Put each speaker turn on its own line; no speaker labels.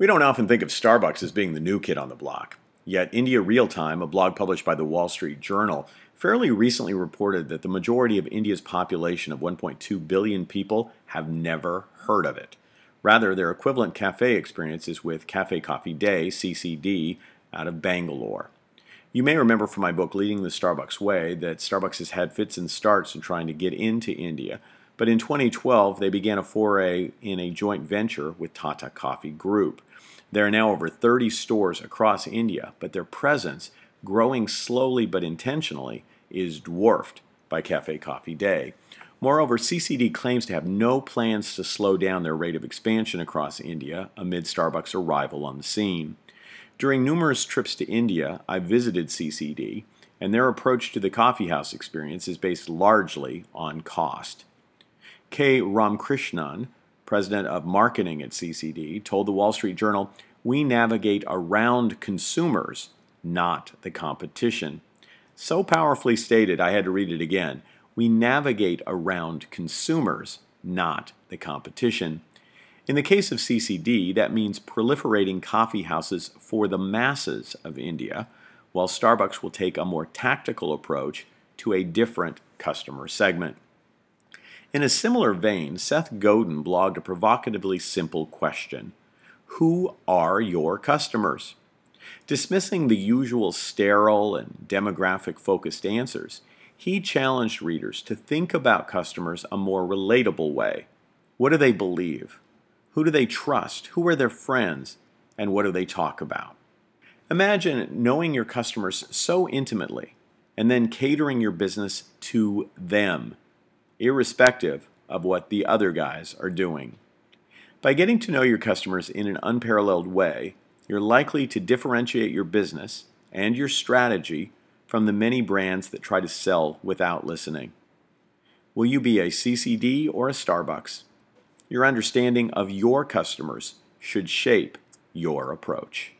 We don't often think of Starbucks as being the new kid on the block. Yet, India Real Time, a blog published by the Wall Street Journal, fairly recently reported that the majority of India's population of 1.2 billion people have never heard of it. Rather, their equivalent cafe experience is with Cafe Coffee Day, CCD, out of Bangalore. You may remember from my book, Leading the Starbucks Way, that Starbucks has had fits and starts in trying to get into India, but in 2012, they began a foray in a joint venture with Tata Coffee Group. There are now over 30 stores across India, but their presence, growing slowly but intentionally, is dwarfed by Cafe Coffee Day. Moreover, CCD claims to have no plans to slow down their rate of expansion across India amid Starbucks' arrival on the scene. During numerous trips to India, I visited CCD, and their approach to the coffeehouse experience is based largely on cost. K. Ramkrishnan, president of marketing at CCD, told the Wall Street Journal, We navigate around consumers, not the competition. So powerfully stated, I had to read it again. We navigate around consumers, not the competition. In the case of CCD, that means proliferating coffee houses for the masses of India, while Starbucks will take a more tactical approach to a different customer segment. In a similar vein, Seth Godin blogged a provocatively simple question Who are your customers? Dismissing the usual sterile and demographic focused answers, he challenged readers to think about customers a more relatable way. What do they believe? Who do they trust? Who are their friends? And what do they talk about? Imagine knowing your customers so intimately and then catering your business to them irrespective of what the other guys are doing. By getting to know your customers in an unparalleled way, you're likely to differentiate your business and your strategy from the many brands that try to sell without listening. Will you be a CCD or a Starbucks? Your understanding of your customers should shape your approach.